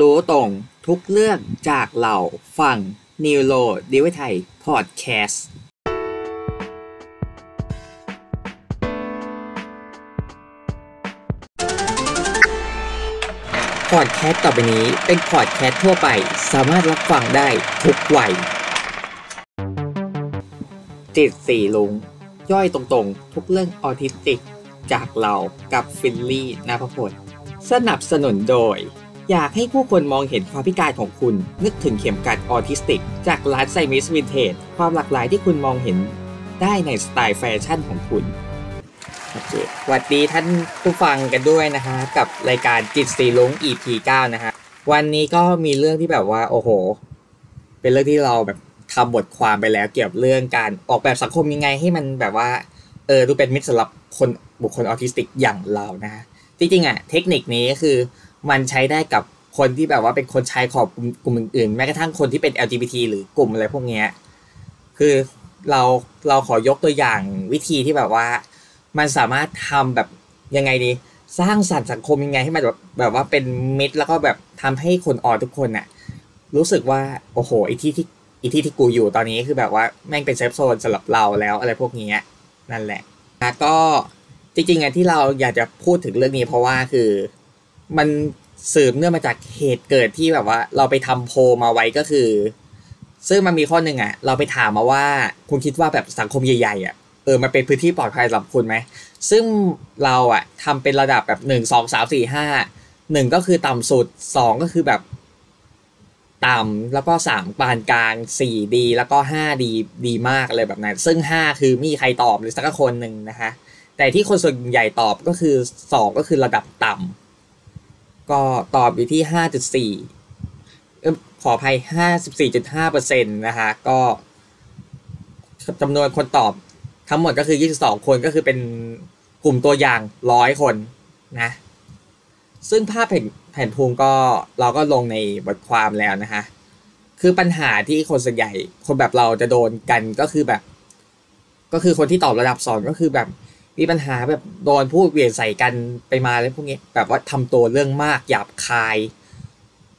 รู้ตรงทุกเรื่องจากเราฟังนิวโรดิวิไทยพอดแคสต์พอดแคสต์ต่อไปนี้เป็นพอดแคสต์ทั่วไปสามารถรับฟังได้ทุกวัย จิตสี่ลุง ย่อยตรงๆ ทุกเรื่องออทิสติก จากเรากับฟิลลี่นภพล สนับสนุนโดย อยากให้ผู้คนมองเห็นความพิการของคุณ นึกถึงเข็มกลัดออทิสติก จากร้านไซมิสวินเทจความหลากหลายที่คุณมองเห็นได้ในสไตล์แฟชั่นของคุณสวัสดีท่านผู้ฟังกันด้วยนะฮะกับรายการจิตสีรุ้ง EP 9นะฮะวันนี้ก็มีเรื่องที่แบบว่า โอ้โห เป็นเรื่องที่เราแบบทำบทความไปแล้วเกี่ยวกับเรื่องการออกแบบสังคมยังไงให้มันแบบว่าเออดูเป็นมิตรสำหรับคนบุคคลออทิสติกอย่างเรานะฮะจริงๆอะเทคนิคนี้ก็คือ มันใช้ได้กับคนที่แบบว่าเป็นคนชายขอบกลุ่มอื่นๆ แม้กระทั่งคนที่เป็น LGBT หรือกลุ่มอะไรพวกเนี้ยคือเราเราขอยกตัวอย่างวิธีที่แบบว่า มันสามารถทำแบบยังไงดีสร้างสรรค์สังคมยังไงให้มันแบบแบบว่าเป็นมิตรแล้วก็แบบทำให้คนอ่อนทุกคนน่ะ รู้สึกว่าโอ้โหไอที่ที่ไอที่ที่กูอยู่ตอนนี้คือแบบว่าแม่งเป็นเซฟโซนสำหรับเราแล้วอะไรพวกนี้นั่นแหละแล้วก็จริงๆอะที่เราอยากจะพูดถึงเรื่องนี้เพราะว่าคือ มันสืบเนื่องมาจากเหตุเกิดที่แบบว่า เราไปทำโพลมาไว้ก็คือ ซึ่งมันมีข้อหนึ่งอะเราไปถามมาว่าคุณคิดว่าแบบสังคมใหญ่ๆอะเออมันเป็นพื้นที่ปลอดภัยสำหรับคุณไหมซึ่งเราอะทำเป็นระดับแบบหนึ่งสองสามสี่ห้าหนึ่งก็คือต่ำสุดสองก็คือแบบ ต่ำแล้วก็สามปานกลางสี่ดีแล้วก็ห้าดีดีมากอะไรแบบนั้น ซึ่งห้าคือมีใครตอบหรือสักคนหนึ่งนะคะแต่ที่คนส่วนใหญ่ตอบก็คือสองก็คือระดับต่ำ ก็ตอบอยู่ที่ห้าจุดสี่ขออภัยห้าสิบสี่จุดห้าเปอร์เซ็นต์นะคะก็จำนวนคนตอบทั้งหมดก็คือยี่สิบสองคนก็คือเป็นกลุ่มตัวอย่างร้อยคนนะซึ่งภาพแผ่นแผ่นภูมิก็เราก็ลงในบทความแล้วนะคะคือปัญหาที่คนส่วนใหญ่คนแบบเราจะโดนกันก็คือแบบ ก็คือคนที่ตอบระดับสองก็คือแบบ มีปัญหาแบบโดนพูดเวียนใส่กันไปมาอะไรพวกนี้แบบว่าทำตัวเรื่องมากหยาบคาย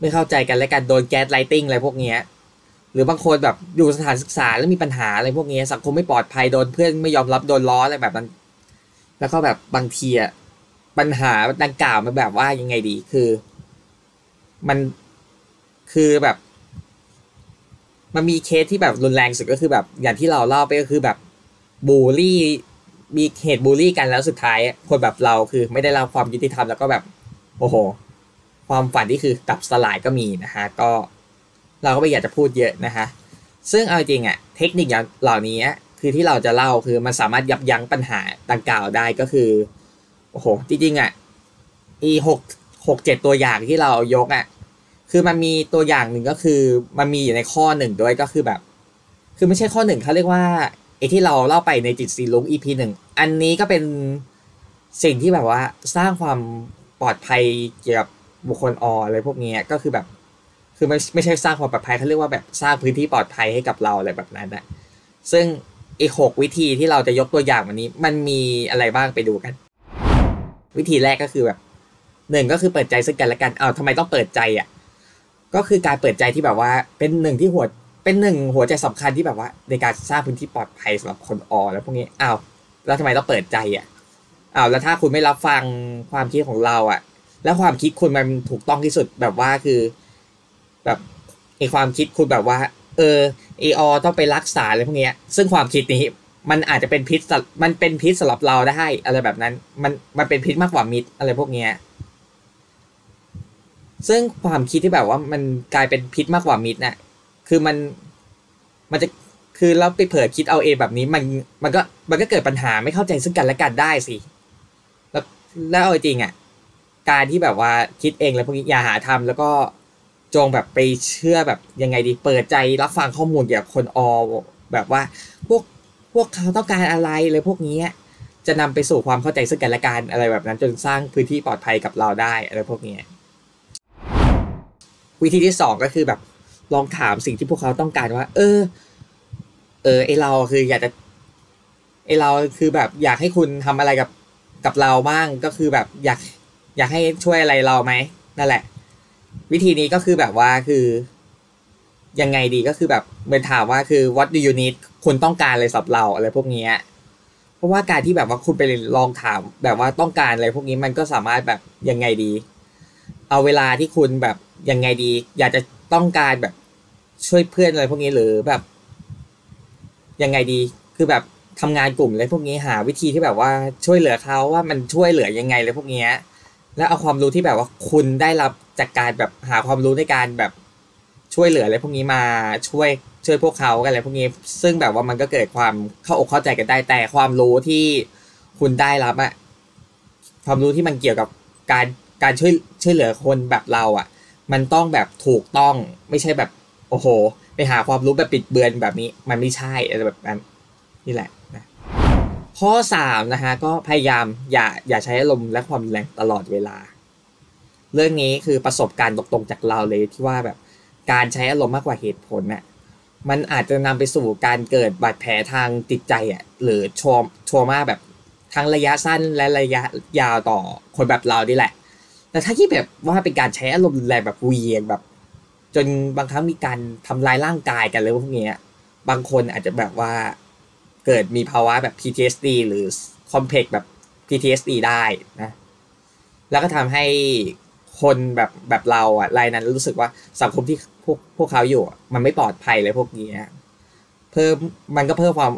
ไม่เข้าใจกันและกันโดนแก๊สไลติงอะไรพวกนี้หรือบางคนแบบอยู่สถานศึกษาแล้วมีปัญหาอะไรพวกนี้สังคมไม่ปลอดภัยโดนเพื่อนไม่ยอมรับโดนล้ออะไรแบบนั้น แล้วก็แบบบางทีอะปัญหาดังกล่าวมันแบบว่ายังไงดีคือ มันคือแบบ มันมีเคสที่แบบรุนแรงสุดก็คือแบบอย่างที่เราเล่าไปก็คือแบบบูลลี่ มีเหตุบูลลี่กันแล้วสุดท้าย คนแบบเราคือไม่ได้รับความยุติธรรมแล้วก็แบบ โอ้โห ความฝันที่คือดับสลายก็มีนะฮะก็เราก็ไม่อยากจะพูดเยอะนะฮะซึ่งเอาจริงอะเทคนิคอย่างเหล่านี้คือที่เราจะเล่าคือมันสามารถยับยั้งปัญหาดังกล่าวได้ก็คือโอ้โหจริงๆอะอีหกหกเจ็ดตัวอย่างที่เรายกอะคือมันมีตัวอย่างหนึ่งก็คือมันมีอยู่ในข้อหนึ่งด้วยก็คือแบบ คือไม่ใช่ข้อหนึ่งเขาเรียกว่าไอ้ที่เราเล่าไปในจิตสีลุง EP หนึ่ง อันนี้ก็เป็นสิ่งที่แบบว่าสร้างความปลอดภัยเกี่ยวกับบุคคลออะไรพวกนี้ก็คือแบบคือไม่ไม่ใช่สร้างความปลอดภัยเขาเรียกว่าแบบสร้างพื้นที่ปลอดภัยให้กับเราอะไรแบบนั้นนะซึ่งอีกหกวิธีที่เราจะยกตัวอย่างวันนี้ มันมีอะไรบ้างไปดูกัน วิธีแรกก็คือแบบหนึ่งก็คือเปิดใจซึ่งกันและกันเอาทำไมต้องเปิดใจอะก็คือการเปิดใจที่แบบว่าเป็นหนึ่งที่หัวเป็นหนึ่งหัวใจสำคัญที่แบบว่า ในการสร้างพื้นที่ปลอดภัยสำหรับคนออแล้วพวกนี้อ้าว แล้วทำไมต้องเปิดใจอะอ้าวแล้วถ้าคุณไม่รับฟังความคิดของเราอะ แล้วความคิดคุณมันถูกต้องที่สุดแบบว่าคือ แบบไอความคิดคุณแบบว่า เออเออต้องไปรักษาอะไรพวกเนี้ย ซึ่งความคิดนี้มันอาจจะเป็นพิษมันเป็นพิษสำหรับเราได้อะไรแบบนั้น มันมันเป็นพิษมากกว่ามิตรอะไรพวกเนี้ยซึ่งความคิดที่แบบว่ามันกลายเป็นพิษมากกว่ามิตรน่ะ คือมันมันจะ คือเราไปเผลอคิดเอาเองแบบนี้มันมันก็มันก็เกิดปัญหาไม่เข้าใจซึ่งกันและกันได้สิ แล้วแล้วเอาจริงอะ การที่แบบว่าคิดเองแล้วพวกนี้อย่าหาทำแล้วก็จงแบบไปเชื่อแบบยังไงดีเปิดใจรับฟังข้อมูลเกี่ยวกับคนอแบบว่าพวกพวกเขาต้องการอะไรเลยพวกนี้จะนำไปสู่ความเข้าใจซึ่งกันและกันอะไรแบบนั้น จนสร้างพื้นที่ปลอดภัยกับเราได้อะไรพวกนี้วิธีที่สองก็คือแบบลองถามสิ่งที่พวกเขาต้องการว่า เออ เออไอเราคืออยากจะไอเราคือแบบอยากให้คุณทำอะไรกับกับเราบ้างก็คือแบบอยาก อยากให้ช่วยอะไรเราไหมนั่นแหละ วิธีนี้ก็คือแบบว่าคือ ยังไงดีก็คือแบบเหมือนถามว่าคือ what do you need คุณต้องการอะไรสำหรับเราอะไรพวกนี้เพราะว่าการที่แบบว่าคุณไปลองถาม แบบว่าต้องการอะไรพวกนี้มันก็สามารถแบบยังไงดี เอาเวลาที่คุณแบบยังไงดี อยากจะต้องการแบบช่วยเพื่อนอะไรพวกนี้หรือแบบ ยังไงดี คือแบบทำงานกลุ่มอะไรพวกนี้หาวิธีที่แบบว่าช่วยเหลือเขาว่ามันช่วยเหลือยังไงอะไรพวกนี้แล้วเอาความรู้ที่แบบว่าคุณได้รับจากการแบบหาความรู้ในการแบบช่วยเหลืออะไรพวกนี้มาช่วยช่วยพวกเขาอะไรพวกนี้ ซึ่งแบบว่ามันก็เกิดความเข้าอกเข้าใจกันได้แต่ความรู้ที่คุณได้รับอะความรู้ที่มันเกี่ยวกับการการช่วยช่วยเหลือคนแบบเราอะมันต้องแบบถูกต้องไม่ใช่แบบ โอ้โห ไปหาความรู้แบบปิดเบือนแบบนี้ มันไม่ใช่อะไรแบบนั้นนี่แหละนะข้อสามนะฮะก็พยายามอย่าอย่าใช้อารมณ์และความรุนแรงตลอดเวลา เรื่องนี้คือประสบการณ์ตรงๆจากเราเลยที่ว่าแบบการใช้อารมณ์มากกว่าเหตุผลน่ะมันอาจจะนำไปสู่การเกิดบาดแผลทางจิตใจอะหรือชัวชัวมาแบบทั้งระยะสั้นและระยะยาวต่อคนแบบเราดีแหละ แต่ถ้าที่แบบว่าเป็นการใช้อารมณ์แรงแบบเวียนแบบ จนบางครั้งมีการทำลายร่างกายกันเลยพวกนี้บางคนอาจจะแบบว่าเกิดมีภาวะแบบ PTSD หรือ complex แบบ PTSD ได้นะ แล้วก็ทำให้คนแบบแบบเราอะรายนั้นรู้สึกว่าสังคมที่พวกพวกเขาอยู่ มันไม่ปลอดภัยเลยพวกนี้เพิ่มมันก็เพิ่มความ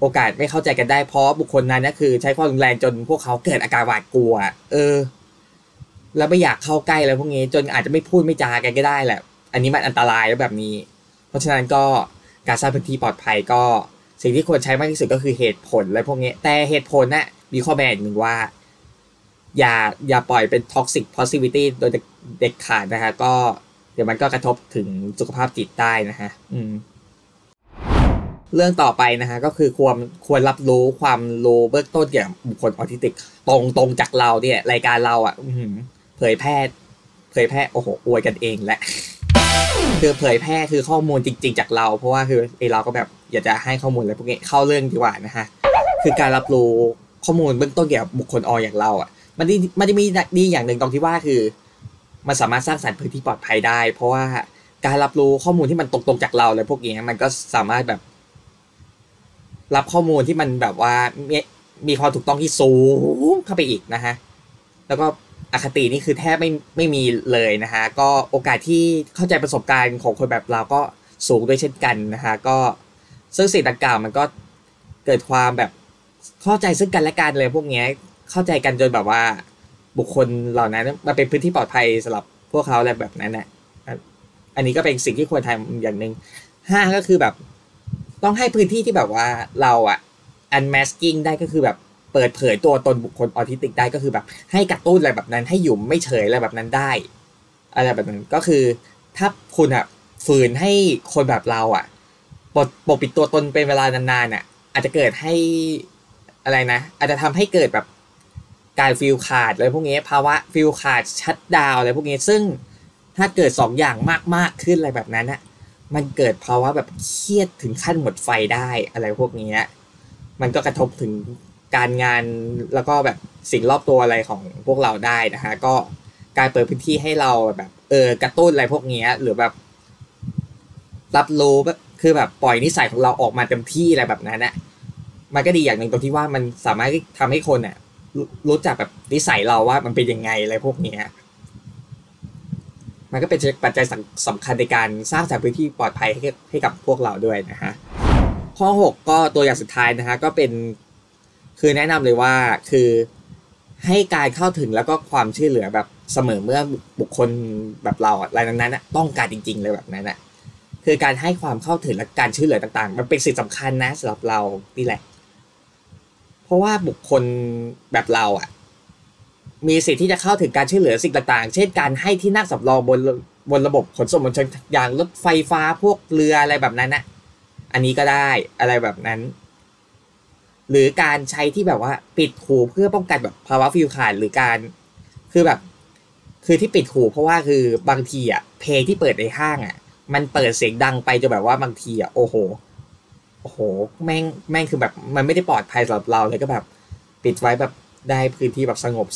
โอกาสไม่เข้าใจกันได้เพราะบุคคลนั้นก็คือ ใช้ความรุนแรงจนพวกเขาเกิดอาการหวาดกลัว เออ แล้วไม่อยากเข้าใกล้แล้วพวกนี้ จนอาจจะไม่พูดไม่จากันก็ได้แหละ อันนี้มันอันตรายแล้วแบบนี้ เพราะฉะนั้นก็การสร้างพื้นที่ปลอดภัยก็สิ่งที่ควรใช้มากที่สุดก็คือเหตุผลอะไรพวกนี้แต่เหตุผลนะ่ะมีข้อแม้หนึ่งว่า อย่าอย่าปล่อยเป็น toxic positivity โดยเด็กขาดนะฮะก็เดี๋ยวมันก็กระทบถึงสุขภาพจิตได้นะฮะอืมเรื่องต่อไปนะฮะก็คือควรควรรับรู้ความรู้เบื้องต้นเกี่ยวกับบุคคลออทิสติก ตรงตรงจากเราเนี่ย รายการเราอะเผยแพร่เผยแพร่โอ้โหอวยกันเองแหละ คือเผยแพร่คือข้อมูลจริง ๆ จากเรา เพราะว่าคือไอเราก็แบบอยากจะให้ข้อมูลอะไรพวกนี้เข้าเรื่องดีกว่านะฮะคือการรับรู้ข้อมูลเบื้องต้นเกี่ยวกับบุคคลออย่างเราอะมันดีมันจะมีดีอย่างหนึ่งตรงที่ว่าคือ มันสามารถสร้างสรรค์พื้นที่ปลอดภัยได้ เพราะว่าการรับรู้ข้อมูลที่มันตรงๆจากเราอะไรพวกนี้มันก็สามารถแบบ รับข้อมูลที่มันแบบว่ามีมีความถูกต้องที่สูงเข้าไปอีกนะฮะแล้วก็ อคตินี่คือแทบไม่ไม่มีเลยนะฮะก็โอกาสที่เข้าใจประสบการณ์ของคนแบบเราก็สูงด้วยเช่นกันนะฮะก็ซึ่งสิ่งต่างๆมันก็เกิดความแบบเข้าใจซึ่งกันและกันเลยพวกนี้เข้าใจกันจนแบบว่าบุคคลเหล่านั้นมาเป็นพื้นที่ปลอดภัยสำหรับพวกเขาอะไรแบบนั้นนะอันนี้ก็เป็นสิ่งที่ควรทำอย่างหนึ่งห้าก็คือแบบ ต้องให้พื้นที่ที่แบบว่าเราอะ unmasking ได้ก็คือแบบ เปิดเผยตัวตนบุคคลออทิสติกได้ก็คือแบบ ให้กระตุ้นอะไรแบบนั้นให้หยุ่มไม่เฉยอะไรแบบนั้นได้อะไรแบบนั้นก็คือ ถ้าคุณอะฝืนให้คนแบบเราอะปกปกปิดตัวตนเป็นเวลานานๆอะ อาจจะเกิดให้อะไรนะ อาจจะทำให้เกิดแบบการฟิลขาดอะไรพวกนี้ภาวะฟิลขาดชัดดาวอะไรพวกนี้ซึ่งถ้าเกิดสองอย่างมากๆขึ้นอะไรแบบนั้นอะมันเกิดภาวะแบบเครียดถึงขั้นหมดไฟได้อะไรพวกนี้มันก็กระทบถึง การงานแล้วก็แบบสิ่งรอบตัวอะไรของพวกเราได้นะฮะก็การเปิดพื้นที่ให้เราแบบเออกระตุ้นอะไรพวกนี้หรือแบบ รับรู้แบบคือแบบปล่อยนิสัยของเราออกมาเต็มที่อะไรแบบนั้นนะมันก็ดีอย่างหนึ่งตรงที่ว่ามันสามารถทำให้คนอะรู้จักแบบนิสัยเราว่ามันเป็นยังไงอะไรพวกนี้มันก็เป็นปัจจัยสำคัญในการสร้างสรรค์พื้นที่ปลอดภัยให้ให้กับพวกเราด้วยนะฮะข้อ 6 ก็ตัวอย่างสุดท้ายนะฮะก็เป็น คือแนะนำเลยว่าคือให้การเข้าถึงแล้วก็ความช่วยเหลือแบบเสมอเมื่อบุคคลแบบเราอะไรนั้นๆต้องการจริง ๆ เลยแบบนั้นอะคือการให้ความเข้าถึงและการช่วยเหลือต่าง ๆ มันเป็นสิ่งสำคัญนะสำหรับเรานี่แหละ เพราะว่าบุคคลแบบเราอะ มีสิทธิ์ที่จะเข้าถึงการช่วยเหลือสิ่งต่างๆ เช่นการให้ที่นั่งสำรองบนบนระบบขนส่งมวลชนอย่างรถไฟฟ้าพวกเรืออะไรแบบนั้นนะอันนี้ก็ได้อะไรแบบนั้น หรือการใช้ที่แบบว่าปิดหูเพื่อป้องกันแบบภาวะฟิวขาดหรือการ คือแบบ คือที่ปิดหูเพราะว่าคือบางทีอะเพลงที่เปิดในห้างอะ มันเปิดเสียงดังไปจนแบบว่าบางทีอะโอ้โหโอ้โหแม่งแม่งคือแบบ มันไม่ได้ปลอดภัยสำหรับเราเลยก็แบบ ปิดไว้แบบได้พื้นที่แบบสงบ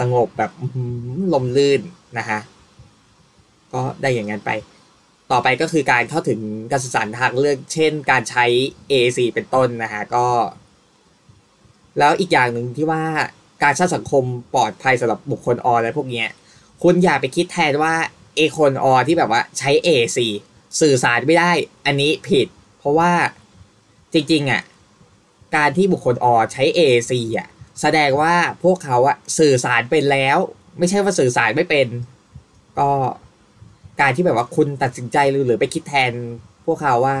สงบแบบลมลื่นนะฮะก็ได้อย่างนั้นไป ต่อไปก็คือการเข้าถึงการสื่อสารทางเลือก เช่น การใช้ AAC เป็นต้นนะฮะก็ แล้วอีกอย่างหนึ่งที่ว่าการสร้างสังคมปลอดภัยสำหรับบุคคลออนอะไรพวกเนี้ยคุณอย่าไปคิดแทนว่าเอคนออที่แบบว่าใช้ A4 สื่อสารไม่ได้ อันนี้ผิด เพราะว่าจริงๆอะการที่บุคคลออใช้ A4 อะแสดงว่าพวกเขาอะสื่อสารเป็นแล้ว ไม่ใช่ว่าสื่อสารไม่เป็น ก็การที่แบบว่าคุณตัดสินใจหรือหรือไปคิดแทนพวกเขาว่า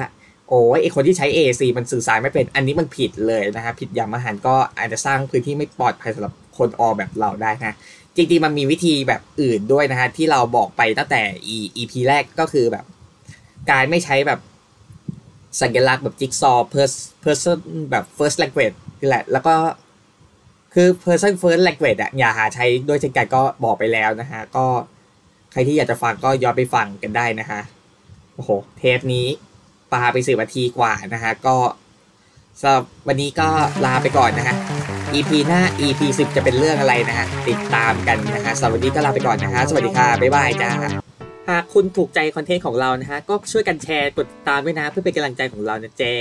โอ้ยไอคนที่ใช้ A4 มันสื่อสารไม่เป็นอันนี้มันผิดเลยนะฮะผิดอย่างมหันก็อาจจะสร้างพื้นที่ไม่ปลอดภัยสำหรับคนออแบบเราได้นะจริงๆมันมีวิธีแบบอื่นด้วยนะฮะที่เราบอกไปตั้งแต่ EP แรกก็คือแบบ การไม่ใช้แบบสัญลักษณ์แบบจิ๊กซอว์ person แบบ first language นี่แหละ แล้วก็คือ person first language อะอย่าหาใช้ด้วยเช่นกันก็บอกไปแล้วนะฮะ ก็ใครที่อยากจะฟังก็ย้อนไปฟังกันได้นะฮะ โอ้โห เทปนี้ ปลาไปสิบนาทีกว่านะฮะก็สำหรับวันนี้ก็ลาไปก่อนนะฮะ EP หน้า EP 10 จะเป็นเรื่องอะไรนะฮะ ติดตามกันนะฮะสำหรับวันนี้ก็ลาไปก่อนนะฮะ สวัสดีค่ะ บ๊ายบายจ้าหากคุณถูกใจคอนเทนต์ของเรานะฮะ ก็ช่วยกันแชร์กดติดตามด้วยนะ เพื่อเป็นกำลังใจของเรานะเจ๊